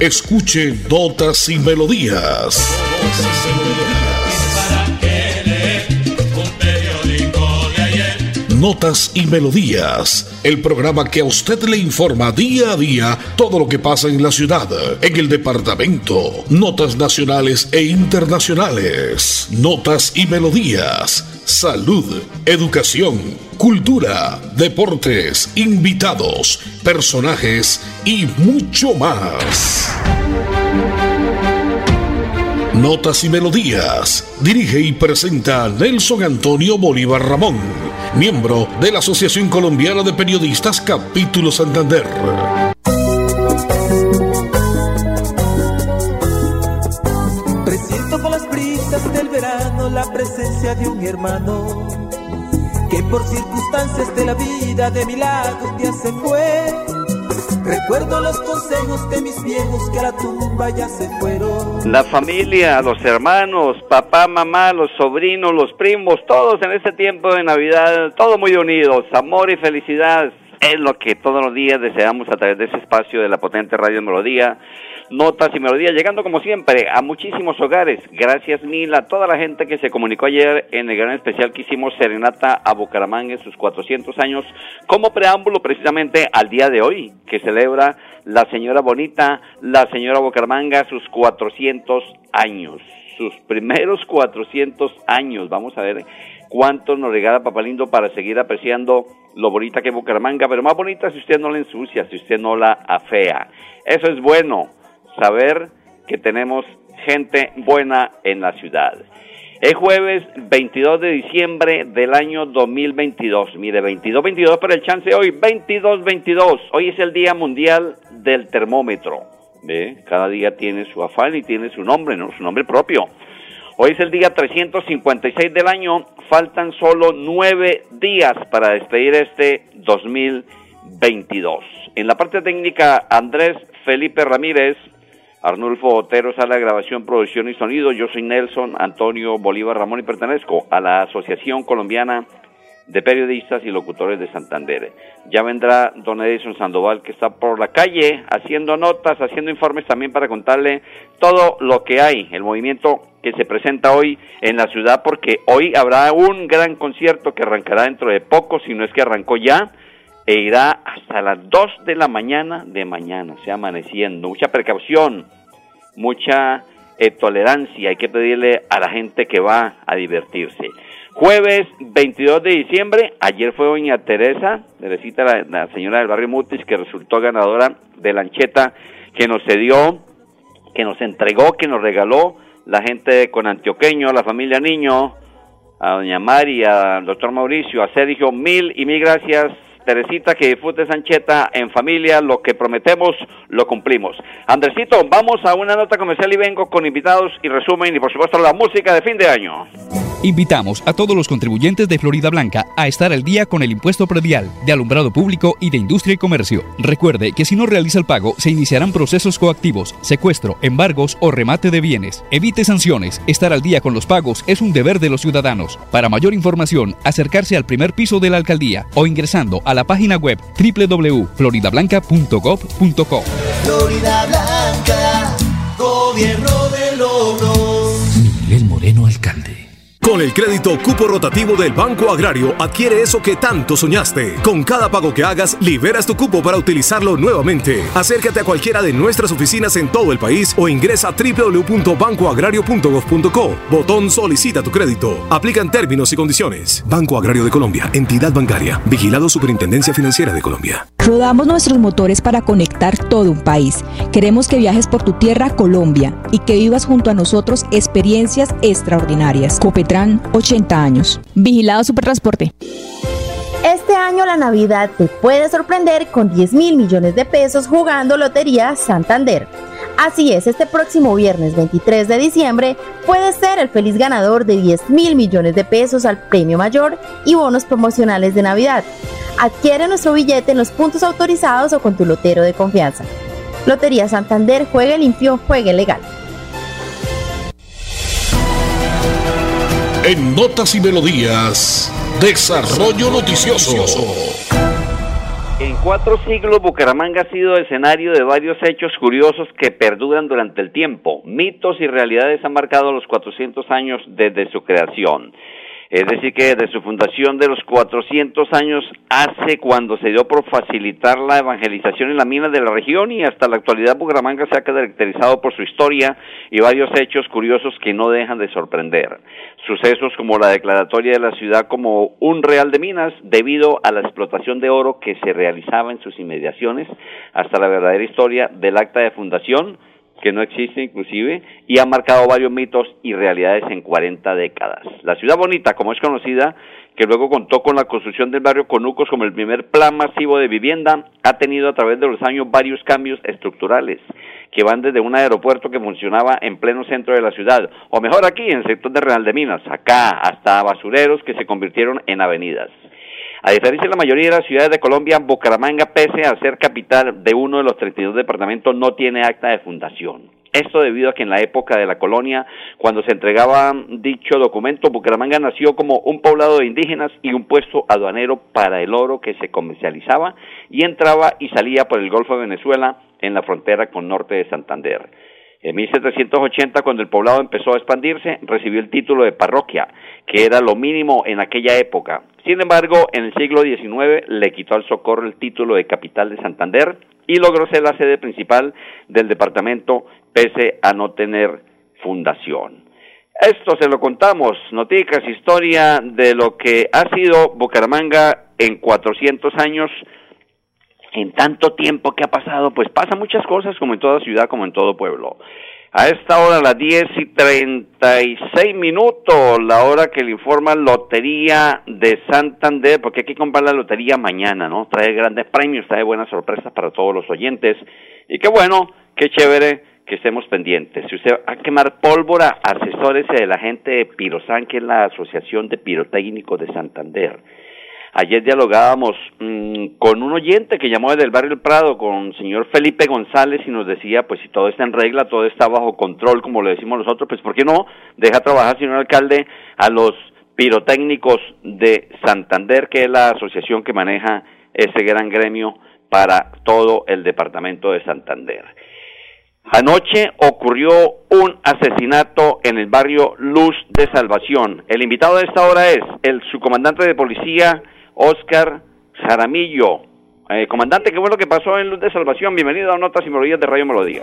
Escuche Notas y Melodías. Notas y Melodías, el programa que a usted le informa día a día todo lo que pasa en la ciudad, en el departamento, notas nacionales e internacionales, notas y melodías, salud, educación, cultura, deportes, invitados, personajes y mucho más. Notas y Melodías. Dirige y presenta Nelson Antonio Bolívar Ramón, miembro de la Asociación Colombiana de Periodistas Capítulo Santander. Presiento con las brisas del verano la presencia de un hermano que por circunstancias de la vida de mi lado ya se fue Recuerdo los consejos de mis viejos que a la tumba ya se fueron. La familia, los hermanos, papá, mamá, los sobrinos, los primos, todos en este tiempo de Navidad, todos muy unidos, amor y felicidad es lo que todos los días deseamos a través de ese espacio de la potente Radio Melodía notas y melodías, llegando como siempre a muchísimos hogares. Gracias mil a toda la gente que se comunicó ayer en el gran especial que hicimos Serenata a Bucaramanga en sus 400 años, como preámbulo precisamente al día de hoy, que celebra la señora Bonita, la señora Bucaramanga, sus 400 años, sus primeros 400 años. Vamos a ver cuánto nos regala Papalindo para seguir apreciando lo bonita que es Bucaramanga, pero más bonita si usted no la ensucia, si usted no la afea. Eso es bueno saber que tenemos gente buena en la ciudad. Es jueves 22 de diciembre del año 2022. Mire, 22-22 para el chance hoy, 22-22. Hoy es el Día Mundial del Termómetro. ¿Ve? Cada día tiene su afán y tiene su nombre, ¿no? Su nombre propio. Hoy es el día 356 del año. Faltan solo nueve días para despedir este 2022. En la parte técnica, Andrés Felipe Ramírez, Arnulfo Otero, sala de grabación, producción y sonido. Yo soy Nelson Antonio Bolívar Ramón y pertenezco a la Asociación Colombiana de Periodistas y Locutores de Santander. Ya vendrá don Edison Sandoval que está por la calle haciendo notas, haciendo informes también para contarle todo lo que hay, el movimiento que se presenta hoy en la ciudad, porque hoy habrá un gran concierto que arrancará dentro de poco, si no es que arrancó ya e irá hasta las 2 de la mañana de mañana, o sea, amaneciendo. Mucha precaución, mucha eh, tolerancia, hay que pedirle a la gente que va a divertirse. Jueves 22 de diciembre, ayer fue doña Teresa, Teresita, la, la señora del barrio Mutis, que resultó ganadora de la ancheta que nos cedió, que nos entregó, que nos regaló la gente con Antioqueño, la familia Niño, a doña Mari, al doctor Mauricio, a Sergio, mil y mil gracias Teresita, que disfrute Sancheta en familia, lo que prometemos lo cumplimos. Andresito, vamos a una nota comercial y vengo con invitados y resumen y por supuesto la música de fin de año. Invitamos a todos los contribuyentes de Florida Blanca a estar al día con el impuesto predial, de alumbrado público y de industria y comercio. Recuerde que si no realiza el pago, se iniciarán procesos coactivos, secuestro, embargos o remate de bienes. Evite sanciones. Estar al día con los pagos es un deber de los ciudadanos. Para mayor información, acercarse al primer piso de la alcaldía o ingresando a la página web www.floridablanca.gov.co. Florida Blanca, gobierno de logros. Miguel Moreno, alcalde. Con el crédito cupo rotativo del Banco Agrario adquiere eso que tanto soñaste. Con cada pago que hagas, liberas tu cupo para utilizarlo nuevamente. Acércate a cualquiera de nuestras oficinas en todo el país o ingresa a www.bancoagrario.gov.co. Botón Solicita tu crédito. Aplican términos y condiciones. Banco Agrario de Colombia, entidad bancaria, vigilado Superintendencia Financiera de Colombia. Rodamos nuestros motores para conectar todo un país. Queremos que viajes por tu tierra, Colombia, y que vivas junto a nosotros experiencias extraordinarias. Copetran, 80 años. Vigilado Supertransporte. Este año la Navidad te puede sorprender con 10 mil millones de pesos jugando Lotería Santander. Así es, este próximo viernes 23 de diciembre puedes ser el feliz ganador de 10 mil millones de pesos al premio mayor y bonos promocionales de Navidad. Adquiere nuestro billete en los puntos autorizados o con tu lotero de confianza. Lotería Santander, juegue limpio, juegue legal. En Notas y Melodías, Desarrollo Noticioso. Cuatro siglos Bucaramanga ha sido escenario de varios hechos curiosos que perduran durante el tiempo. Mitos y realidades han marcado los 400 años desde su creación. Es decir, que desde su fundación de los 400 años hace cuando se dio por facilitar la evangelización en la mina de la región y hasta la actualidad Bucaramanga se ha caracterizado por su historia y varios hechos curiosos que no dejan de sorprender. Sucesos como la declaratoria de la ciudad como un real de minas debido a la explotación de oro que se realizaba en sus inmediaciones, hasta la verdadera historia del acta de fundación, que no existe inclusive, y ha marcado varios mitos y realidades en 40 décadas. La ciudad bonita, como es conocida, que luego contó con la construcción del barrio Conucos como el primer plan masivo de vivienda, ha tenido a través de los años varios cambios estructurales que van desde un aeropuerto que funcionaba en pleno centro de la ciudad, o mejor aquí, en el sector de Real de Minas, acá, hasta basureros que se convirtieron en avenidas. A diferencia de la mayoría de las ciudades de Colombia, Bucaramanga, pese a ser capital de uno de los 32 departamentos, no tiene acta de fundación. Esto debido a que en la época de la colonia, cuando se entregaba dicho documento, Bucaramanga nació como un poblado de indígenas y un puesto aduanero para el oro que se comercializaba y entraba y salía por el Golfo de Venezuela en la frontera con norte de Santander. En 1780, cuando el poblado empezó a expandirse, recibió el título de parroquia, que era lo mínimo en aquella época. Sin embargo, en el siglo XIX le quitó al socorro el título de capital de Santander y logró ser la sede principal del departamento pese a no tener fundación. Esto se lo contamos, noticias, historia de lo que ha sido Bucaramanga en 400 años en tanto tiempo que ha pasado, pues pasa muchas cosas como en toda ciudad, como en todo pueblo. A esta hora, las 10 y 36 minutos, la hora que le informa Lotería de Santander, porque hay que comprar la lotería mañana, ¿no? Trae grandes premios, trae buenas sorpresas para todos los oyentes. Y qué bueno, qué chévere que estemos pendientes. Si usted va a quemar pólvora, asesórese de la gente de Pirosan, que es la Asociación de Pirotécnicos de Santander Ayer dialogábamos mm, con un oyente que llamó desde el barrio El Prado, con el señor Felipe González, y nos decía, pues si todo está en regla, todo está bajo control, como le decimos nosotros, pues ¿por qué no deja trabajar, señor alcalde, a los pirotécnicos de Santander, que es la asociación que maneja ese gran gremio para todo el departamento de Santander? Anoche ocurrió un asesinato en el barrio Luz de Salvación. El invitado de esta hora es el subcomandante de policía Oscar Jaramillo. Eh, comandante, qué bueno que pasó en Luz de Salvación. Bienvenido a Notas y Melodías de Radio Melodía.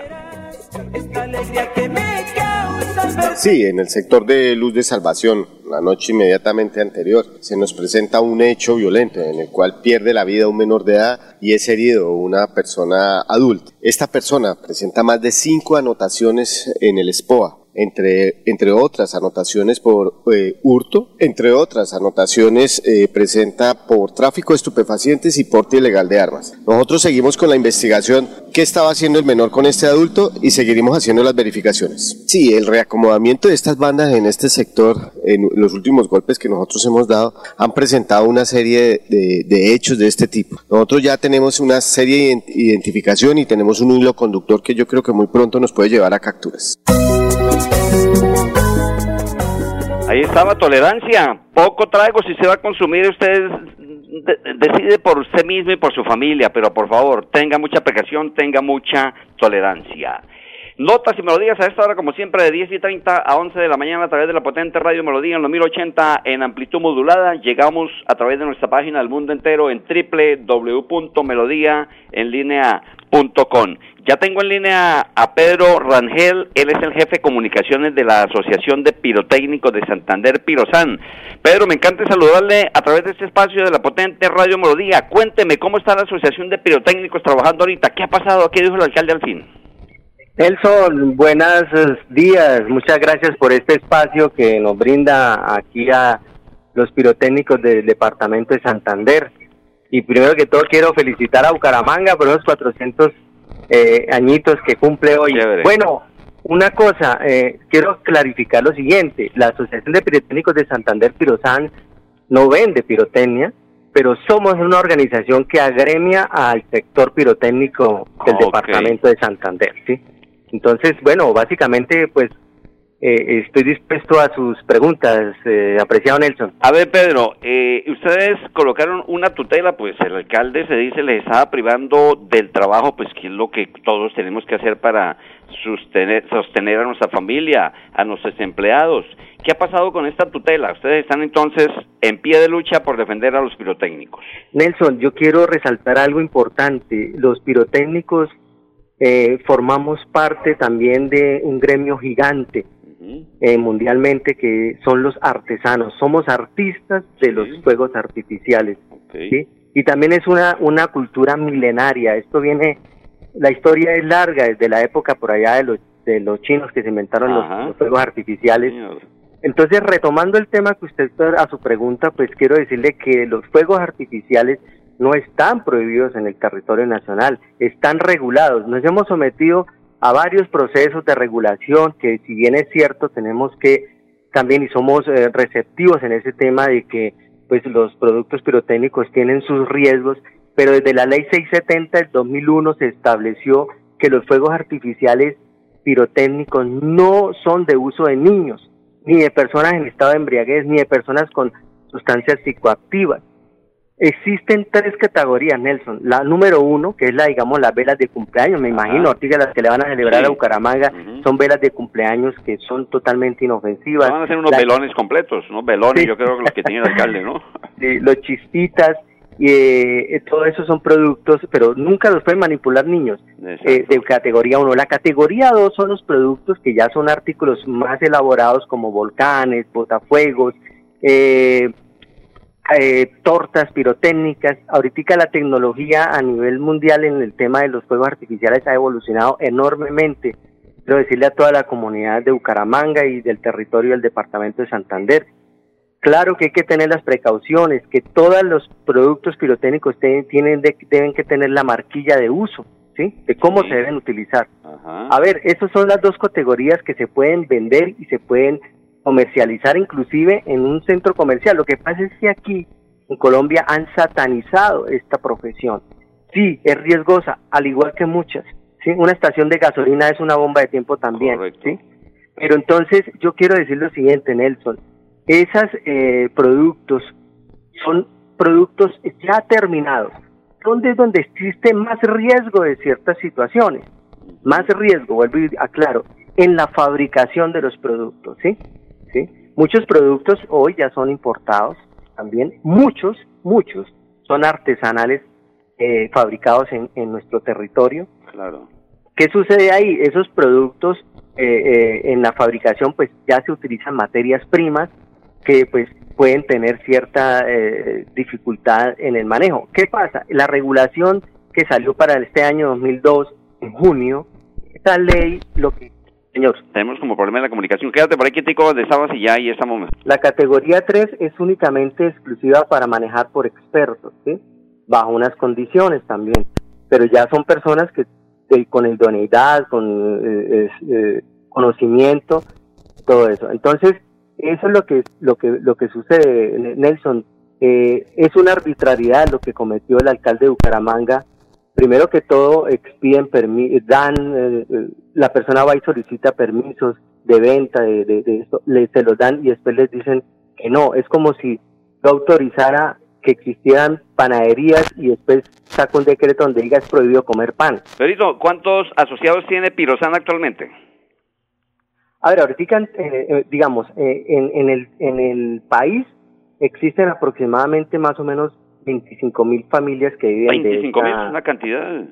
Sí, en el sector de Luz de Salvación, la noche inmediatamente anterior, se nos presenta un hecho violento en el cual pierde la vida un menor de edad y es herido una persona adulta. Esta persona presenta más de cinco anotaciones en el SPOA, entre, entre otras anotaciones por eh, hurto, entre otras anotaciones eh, presenta por tráfico de estupefacientes y porte ilegal de armas. Nosotros seguimos con la investigación qué estaba haciendo el menor con este adulto y seguiremos haciendo las verificaciones. Sí, el reacomodamiento de estas bandas en este sector, en los últimos golpes que nosotros hemos dado, han presentado una serie de, de hechos de este tipo. Nosotros ya tenemos una serie de identificación y tenemos un hilo conductor que yo creo que muy pronto nos puede llevar a capturas. Ahí estaba tolerancia. Poco traigo, si se va a consumir usted decide por usted mismo y por su familia, pero por favor, tenga mucha precaución, tenga mucha tolerancia. Notas y melodías a esta hora, como siempre, de 10 y 30 a 11 de la mañana a través de la potente radio Melodía en los 1080 en amplitud modulada. Llegamos a través de nuestra página del mundo entero en www.melodíaenlínea.com. Ya tengo en línea a Pedro Rangel, él es el jefe de comunicaciones de la Asociación de Pirotécnicos de Santander, Pirosan. Pedro, me encanta saludarle a través de este espacio de la potente Radio Melodía. Cuénteme, ¿cómo está la Asociación de Pirotécnicos trabajando ahorita? ¿Qué ha pasado? ¿Qué dijo el alcalde al fin? Nelson, buenos días. Muchas gracias por este espacio que nos brinda aquí a los pirotécnicos del departamento de Santander. Y primero que todo quiero felicitar a Bucaramanga por los 400 eh, añitos que cumple hoy. Bueno, una cosa, eh, quiero clarificar lo siguiente. La Asociación de Pirotécnicos de Santander, Pirosan, no vende pirotecnia, pero somos una organización que agremia al sector pirotécnico del departamento de Santander, ¿sí? Entonces, bueno, básicamente, pues eh, estoy dispuesto a sus preguntas, eh, apreciado Nelson. A ver, Pedro, eh, ustedes colocaron una tutela, pues el alcalde se dice les estaba privando del trabajo, pues que es lo que todos tenemos que hacer para sostener, sostener a nuestra familia, a nuestros empleados. ¿Qué ha pasado con esta tutela? Ustedes están entonces en pie de lucha por defender a los pirotécnicos. Nelson, yo quiero resaltar algo importante. Los pirotécnicos eh, formamos parte también de un gremio gigante eh, mundialmente que son los artesanos. Somos artistas de los fuegos artificiales. Y también es una, una cultura milenaria. Esto viene, la historia es larga, desde la época por allá de los, de los chinos que se inventaron los, fuegos artificiales. Entonces, retomando el tema que usted a su pregunta, pues quiero decirle que los fuegos artificiales no están prohibidos en el territorio nacional, están regulados. Nos hemos sometido a varios procesos de regulación que si bien es cierto tenemos que también y somos eh, receptivos en ese tema de que pues los productos pirotécnicos tienen sus riesgos, pero desde la ley 670 del 2001 se estableció que los fuegos artificiales pirotécnicos no son de uso de niños, ni de personas en estado de embriaguez, ni de personas con sustancias psicoactivas. Existen tres categorías, Nelson. La número uno, que es la, digamos, las velas de cumpleaños, me imagino, que las que le van a celebrar a Bucaramanga, son velas de cumpleaños que son totalmente inofensivas. van a ser unos velones completos, ¿no? Velones, yo creo que los que tiene el alcalde, ¿no? Sí, los chispitas, y eh, todo eso son productos, pero nunca los pueden manipular niños eh, de categoría 1. La categoría 2 son los productos que ya son artículos más elaborados como volcanes, botafuegos, eh, eh, tortas pirotécnicas. Ahorita la tecnología a nivel mundial en el tema de los fuegos artificiales ha evolucionado enormemente. Quiero decirle a toda la comunidad de Bucaramanga y del territorio del departamento de Santander. Claro que hay que tener las precauciones, que todos los productos pirotécnicos tienen deben que tener la marquilla de uso, ¿sí? De cómo se deben utilizar. A ver, esas son las dos categorías que se pueden vender y se pueden comercializar inclusive en un centro comercial. Lo que pasa es que aquí en Colombia han satanizado esta profesión. Sí, es riesgosa, al igual que muchas. ¿sí? Una estación de gasolina es una bomba de tiempo también. ¿sí? Pero entonces yo quiero decir lo siguiente, Nelson. Esos eh, productos son productos ya terminados, donde es donde existe más riesgo de ciertas situaciones. Más riesgo, vuelvo y aclaro, en la fabricación de los productos, ¿sí? Muchos productos hoy ya son importados también, muchos, muchos son artesanales eh, fabricados en, nuestro territorio. Claro. ¿Qué sucede ahí? Esos productos eh, eh, en la fabricación pues ya se utilizan materias primas que pues pueden tener cierta dificultad en el manejo. ¿Qué pasa? La regulación que salió para este año 2002, en junio, esta ley lo que Señor. Tenemos como problema en la comunicación. Quédate por aquí, Tico, donde estabas y ya ahí estamos. La categoría 3 es únicamente exclusiva para manejar por expertos, ¿sí? Bajo unas condiciones también. Pero ya son personas que, con idoneidad, con eh, eh, conocimiento, todo eso. Entonces, eso es lo que, lo que, lo que sucede, Nelson. Eh, es una arbitrariedad lo que cometió el alcalde de Bucaramanga primero que todo expiden dan eh, eh, la persona va y solicita permisos de venta de, de, esto le, se los dan y después les dicen que no es como si no autorizara que existieran panaderías y después saca un decreto donde diga es prohibido comer pan. Perito, ¿cuántos asociados tiene Pirosana actualmente? A ver, ahorita, eh, digamos, en, en, el, en el país existen aproximadamente más o menos 25 mil familias que viven 25 mil es una cantidad.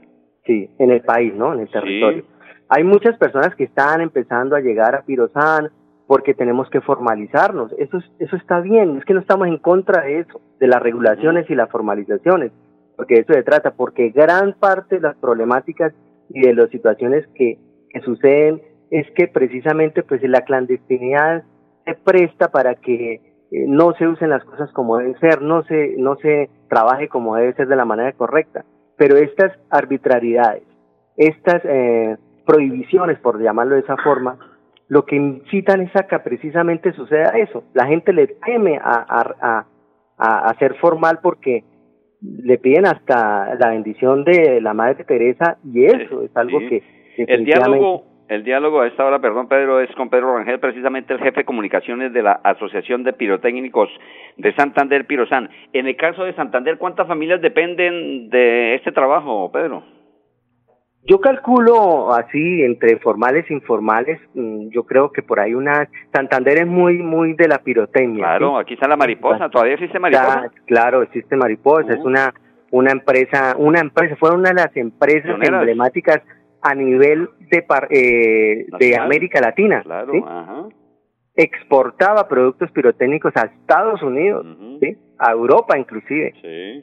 Sí, en el país, ¿no? En el territorio. Hay muchas personas que están empezando a llegar a Pirozán porque tenemos que formalizarnos. Eso, eso está bien, es que no estamos en contra de eso, de las regulaciones y las formalizaciones, porque eso se trata, porque gran parte de las problemáticas y de las situaciones que, que suceden es que precisamente pues la clandestinidad se presta para que no se usen las cosas como deben ser, no se, no se trabaje como debe ser de la manera correcta. Pero estas arbitrariedades, estas eh, prohibiciones, por llamarlo de esa forma, lo que incitan es a que precisamente suceda eso. La gente le teme a, a, a, a ser formal porque le piden hasta la bendición de la Madre Teresa y eso es algo que el diálogo El diálogo a esta hora, perdón Pedro, es con Pedro Rangel, precisamente el jefe de comunicaciones de la Asociación de Pirotécnicos de Santander, Pirosan. En el caso de Santander, ¿cuántas familias dependen de este trabajo, Pedro? Yo calculo así, entre formales e informales, mm, yo creo que por ahí una... Santander es muy, muy de la pirotecnia. Claro, aquí está la mariposa, ¿todavía existe mariposa? claro, existe mariposa, es uh. una una empresa, una empresa, fue una de las empresas emblemáticas a nivel de, eh, de América Latina. Exportaba productos pirotécnicos a Estados Unidos, ¿sí? a Europa inclusive.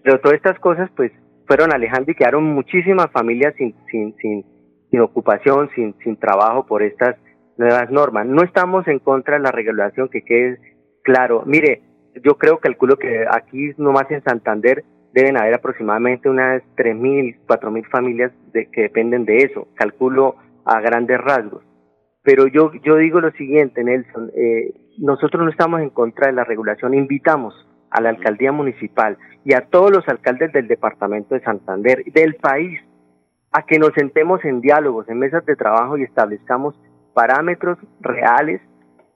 Pero todas estas cosas pues fueron alejando y quedaron muchísimas familias sin, sin, sin, sin ocupación, sin, sin trabajo por estas nuevas normas. No estamos en contra de la regulación, que quede claro. Mire, yo creo, calculo que aquí nomás en Santander deben haber aproximadamente unas 3.000, 4.000 familias de, que dependen de eso, calculo a grandes rasgos. Pero yo, yo digo lo siguiente, Nelson, eh, nosotros no estamos en contra de la regulación, invitamos a la alcaldía municipal y a todos los alcaldes del departamento de Santander, del país, a que nos sentemos en diálogos, en mesas de trabajo y establezcamos parámetros reales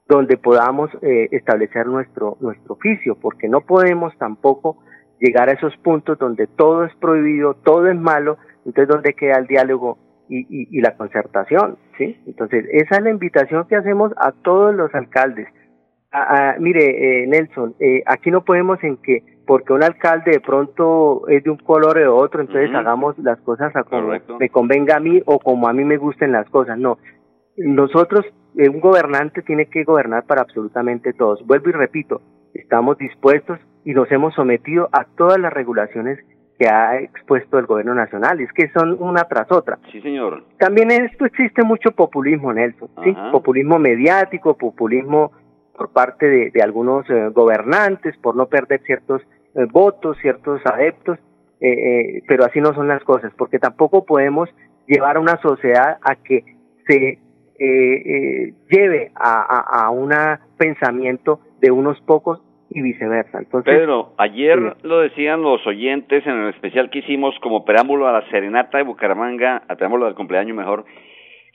donde podamos eh, establecer nuestro, nuestro oficio, porque no podemos tampoco llegar a esos puntos donde todo es prohibido, todo es malo, entonces ¿dónde queda el diálogo y, y, la concertación? ¿sí? Entonces, esa es la invitación que hacemos a todos los alcaldes. mire, eh, Nelson, eh, aquí no podemos en que porque un alcalde de pronto es de un color o de otro, entonces hagamos las cosas a como me convenga a mí o como a mí me gusten las cosas. No, nosotros, eh, un gobernante tiene que gobernar para absolutamente todos. Vuelvo y repito, estamos dispuestos y nos hemos sometido a todas las regulaciones que ha expuesto el gobierno nacional, es que son una tras otra. Sí, señor. También esto existe mucho populismo, Nelson, ¿sí? Populismo mediático, populismo por parte de, algunos eh, gobernantes, por no perder ciertos eh, votos, ciertos adeptos, eh, pero así no son las cosas, porque tampoco podemos llevar a una sociedad a que se lleve a, a un pensamiento de unos pocos y viceversa. Entonces, Pedro, ayer lo decían los oyentes en el especial que hicimos como preámbulo a la serenata de Bucaramanga, a preámbulo del cumpleaños mejor,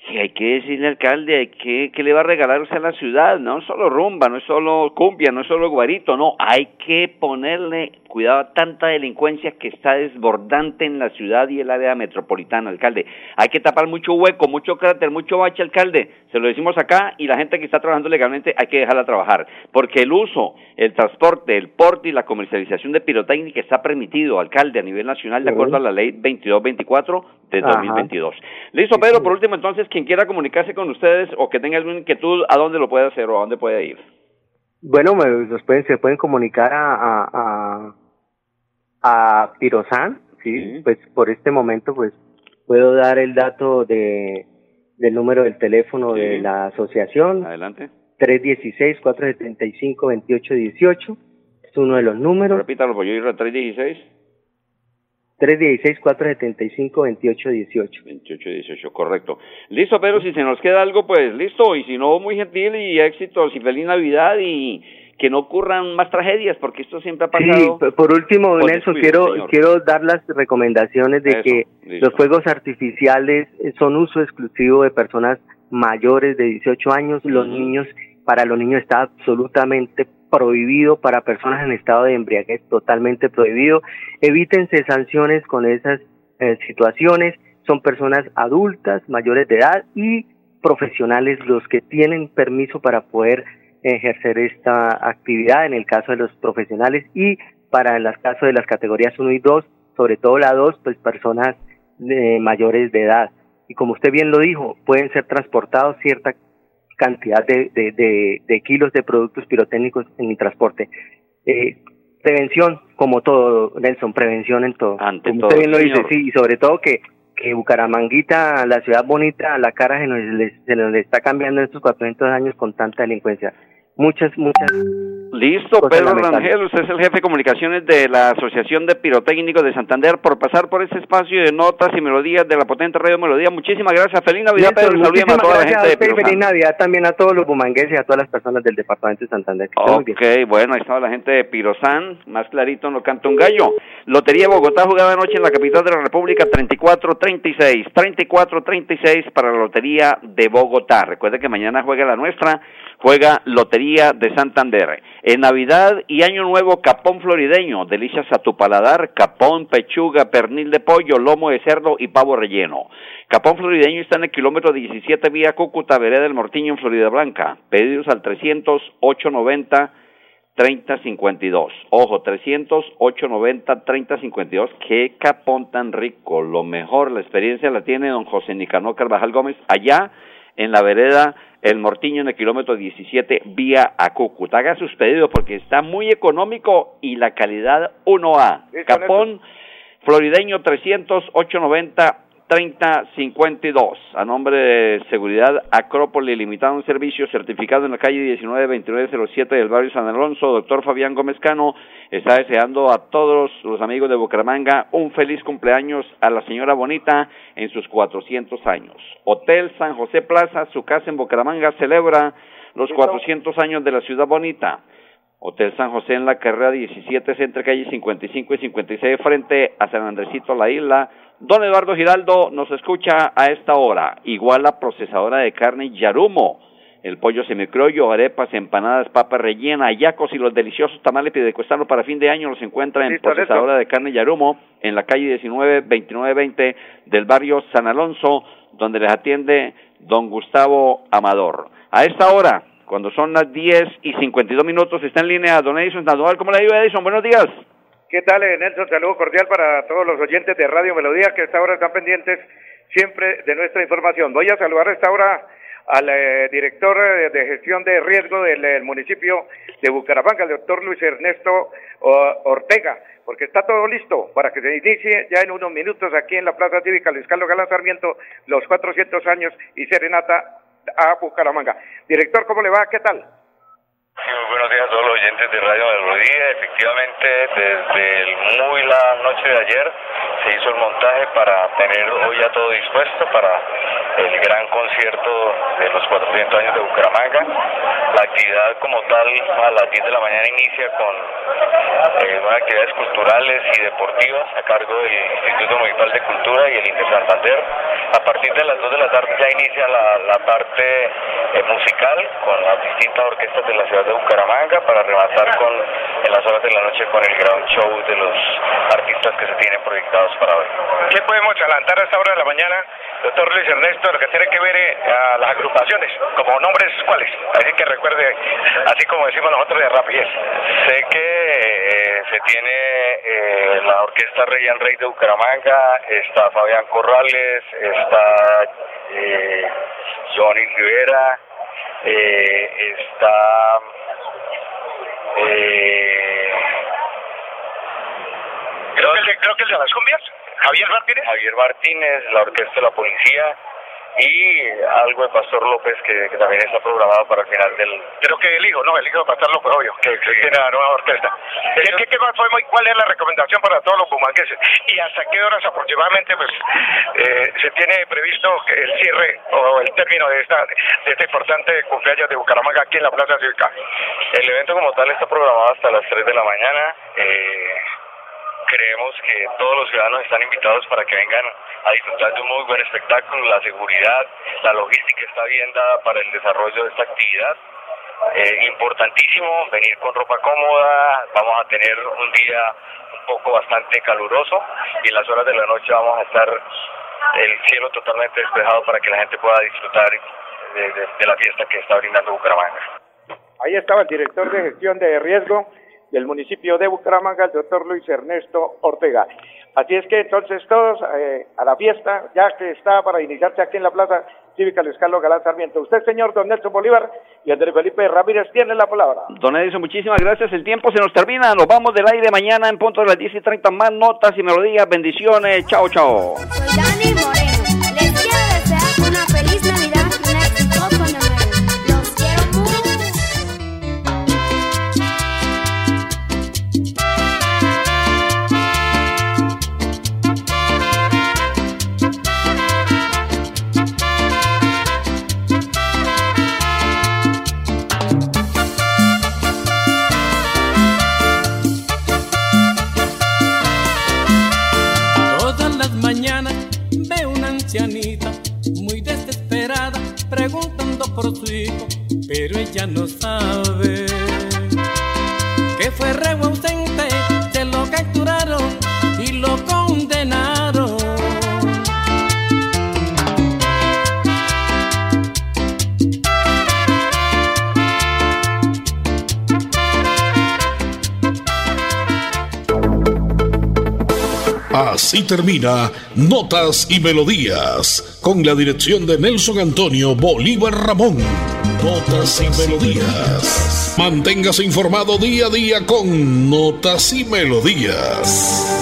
que hay que decirle alcalde, hay que, que le va a regalar usted a la ciudad, no solo rumba, no es solo cumbia, no es solo guarito, no, hay que ponerle cuidado a tanta delincuencia que está desbordante en la ciudad y el área metropolitana, alcalde. Hay que tapar mucho hueco, mucho cráter, mucho bache, alcalde. Se lo decimos acá y la gente que está trabajando legalmente hay que dejarla trabajar, porque el uso, el transporte, el porte y la comercialización de pirotécnica está permitido, alcalde, a nivel nacional, de acuerdo a la ley 2224 de 2022. Listo, Pedro, por último, entonces, quien quiera comunicarse con ustedes o que tenga alguna inquietud, ¿a dónde lo puede hacer o a dónde puede ir? Bueno, me, pueden, se pueden comunicar a a Pirosan, ¿sí? Pues por este momento, pues puedo dar el dato de del número del teléfono de la asociación. Adelante. 316-475-2818. Es uno de los números. Repítalo, voy a ir a 316. 316-475-2818. 2818, correcto. Listo, pero si se nos queda algo, pues listo. Y si no, muy gentil y éxitos y feliz Navidad y que no ocurran más tragedias, porque esto siempre ha pasado. Sí, por último, Nelson, quiero, quiero dar las recomendaciones de que los fuegos artificiales son uso exclusivo de personas mayores de 18 años, los niños, para los niños está absolutamente prohibido, para personas en estado de embriaguez totalmente prohibido. Evítense sanciones con esas eh, situaciones, son personas adultas, mayores de edad y profesionales los que tienen permiso para poder ejercer esta actividad en el caso de los profesionales y para el caso de las categorías 1 y 2, sobre todo la 2, pues personas de mayores de edad. Y como usted bien lo dijo, pueden ser transportados cierta cantidad de, de, de, kilos de productos pirotécnicos en el transporte. Eh, prevención, como todo, Nelson, prevención en todo. Ante como usted bien lo dice, sí, y sobre todo que, que Bucaramanguita, la ciudad bonita, la cara se nos, se nos está cambiando en estos 400 años con tanta delincuencia muchas, muchas Listo, Pedro Rangel, usted es el jefe de comunicaciones de la Asociación de Pirotécnicos de Santander por pasar por este espacio de notas y melodías de la potente radio Melodía. Muchísimas gracias. Feliz Navidad, Pedro. Saludemos a toda la gente de Pirozán. Feliz Navidad también a todos los bumangueses y a todas las personas del departamento de Santander. Ok, bueno, ahí está la gente de Pirozán, más clarito no canta un gallo. Lotería Bogotá jugada anoche en la capital de la República 34-36. 34-36 para la Lotería de Bogotá. Recuerde que mañana juega la nuestra juega Lotería de Santander. En Navidad y Año Nuevo, capón florideño, delicias a tu paladar, capón, pechuga, pernil de pollo, lomo de cerdo y pavo relleno. Capón florideño está en el kilómetro 17 vía Cúcuta, Vereda del Mortiño, en Florida Blanca. Pedidos al 300 890 3052. Ojo, 300 890 3052. Qué capón tan rico. Lo mejor, la experiencia la tiene don José Nicanor Carvajal Gómez allá en la vereda El Mortiño en el kilómetro 17 vía a Cúcuta. Haga sus pedidos porque está muy económico y la calidad 1A. Capón Florideño 300 890 3052. A nombre de Seguridad Acrópolis Limitado un servicio certificado en la calle 192907 del barrio San Alonso, doctor Fabián Gómez Cano, está deseando a todos los amigos de Bucaramanga un feliz cumpleaños a la señora Bonita en sus 400 años. Hotel San José Plaza, su casa en Bucaramanga, celebra los 400 años de la ciudad bonita. Hotel San José en la carrera 17, entre calle 55 y 56, frente a San Andresito, la isla Don Eduardo Giraldo nos escucha a esta hora. Igual la procesadora de carne Yarumo. El pollo semicroyo, arepas, empanadas, papas rellena, yacos y los deliciosos tamales pidecuestanos para fin de año los encuentra en procesadora de carne Yarumo en la calle 19 2920 del barrio San Alonso, donde les atiende don Gustavo Amador. A esta hora, cuando son las 10 y 52 minutos, está en línea don Edison Sandoval. ¿Cómo le digo Edison? Buenos días. ¿Qué tal, eh, Nelson? Saludo cordial para todos los oyentes de Radio Melodía que esta hora están pendientes siempre de nuestra información. Voy a saludar a esta hora al eh, director eh, de gestión de riesgo del, municipio de Bucaramanga, el doctor Luis Ernesto Ortega, porque está todo listo para que se inicie ya en unos minutos aquí en la Plaza Cívica Luis Carlos Galán Sarmiento los 400 años y serenata a Bucaramanga. Director, ¿cómo le va? ¿Qué tal? Muy buenos días a todos los oyentes de Radio Melodía. Efectivamente, desde muy la noche de ayer se hizo el montaje para tener hoy ya todo dispuesto para el gran concierto de los 400 años de Bucaramanga. La actividad como tal a las 10 de la mañana inicia con eh, actividades culturales y deportivas a cargo del Instituto Municipal de Cultura y el Inter Santander. A partir de las 2 de la tarde ya inicia la, parte eh, musical con las distintas orquestas de la ciudad de Bucaramanga para rematar con en las horas de la noche con el gran show de los artistas que se tienen proyectados para hoy. ¿Qué podemos adelantar a esta hora de la mañana, doctor Luis Ernesto, lo que tiene que ver eh, a las agrupaciones, como nombres cuáles? Así que recuerde, así como decimos nosotros de rapidez. Sé que eh, se tiene eh, la Orquesta Rey en Rey de Bucaramanga, está Fabián Corrales, está Johnny Rivera, está creo, que creo que el de las cumbias Javier Martínez. Javier Martínez, la Orquesta de la Policía y algo de Pastor López que, también está programado para el final del... Creo que el hijo, ¿no? El hijo de Pastor López, obvio, que, tiene la nueva orquesta. ¿Qué, qué, fue, ¿Cuál es la recomendación para todos los bumangueses? ¿Y hasta qué horas aproximadamente pues eh, se tiene previsto el cierre o el término de, esta, de este importante cumpleaños de Bucaramanga aquí en la Plaza Cívica? El evento como tal está programado hasta las 3 de la mañana. Eh, creemos que todos los ciudadanos están invitados para que vengan a disfrutar de un muy buen espectáculo, la seguridad, la logística está bien dada para el desarrollo de esta actividad. Eh, importantísimo venir con ropa cómoda, vamos a tener un día un poco bastante caluroso y en las horas de la noche vamos a estar el cielo totalmente despejado para que la gente pueda disfrutar de, de la fiesta que está brindando Bucaramanga. Ahí estaba el director de gestión de riesgo del municipio de Bucaramanga, el doctor Luis Ernesto Ortega. Así es que entonces todos eh, a la fiesta, ya que está para iniciarse aquí en la Plaza Cívica Luis Carlos Galán Sarmiento. Usted, señor Don Nelson Bolívar y Andrés Felipe Ramírez, tiene la palabra. Don Edison, muchísimas gracias. El tiempo se nos termina. Nos vamos del aire mañana en punto de las 10 y 30. Más notas y melodías. Bendiciones. Chao, chao. No sabe que fue reo ausente, se lo capturaron y lo condenaron. Así termina Notas y Melodías, con la dirección de Nelson Antonio Bolívar Ramón. Notas y Melodías. Manténgase informado día a día con Notas y Melodías.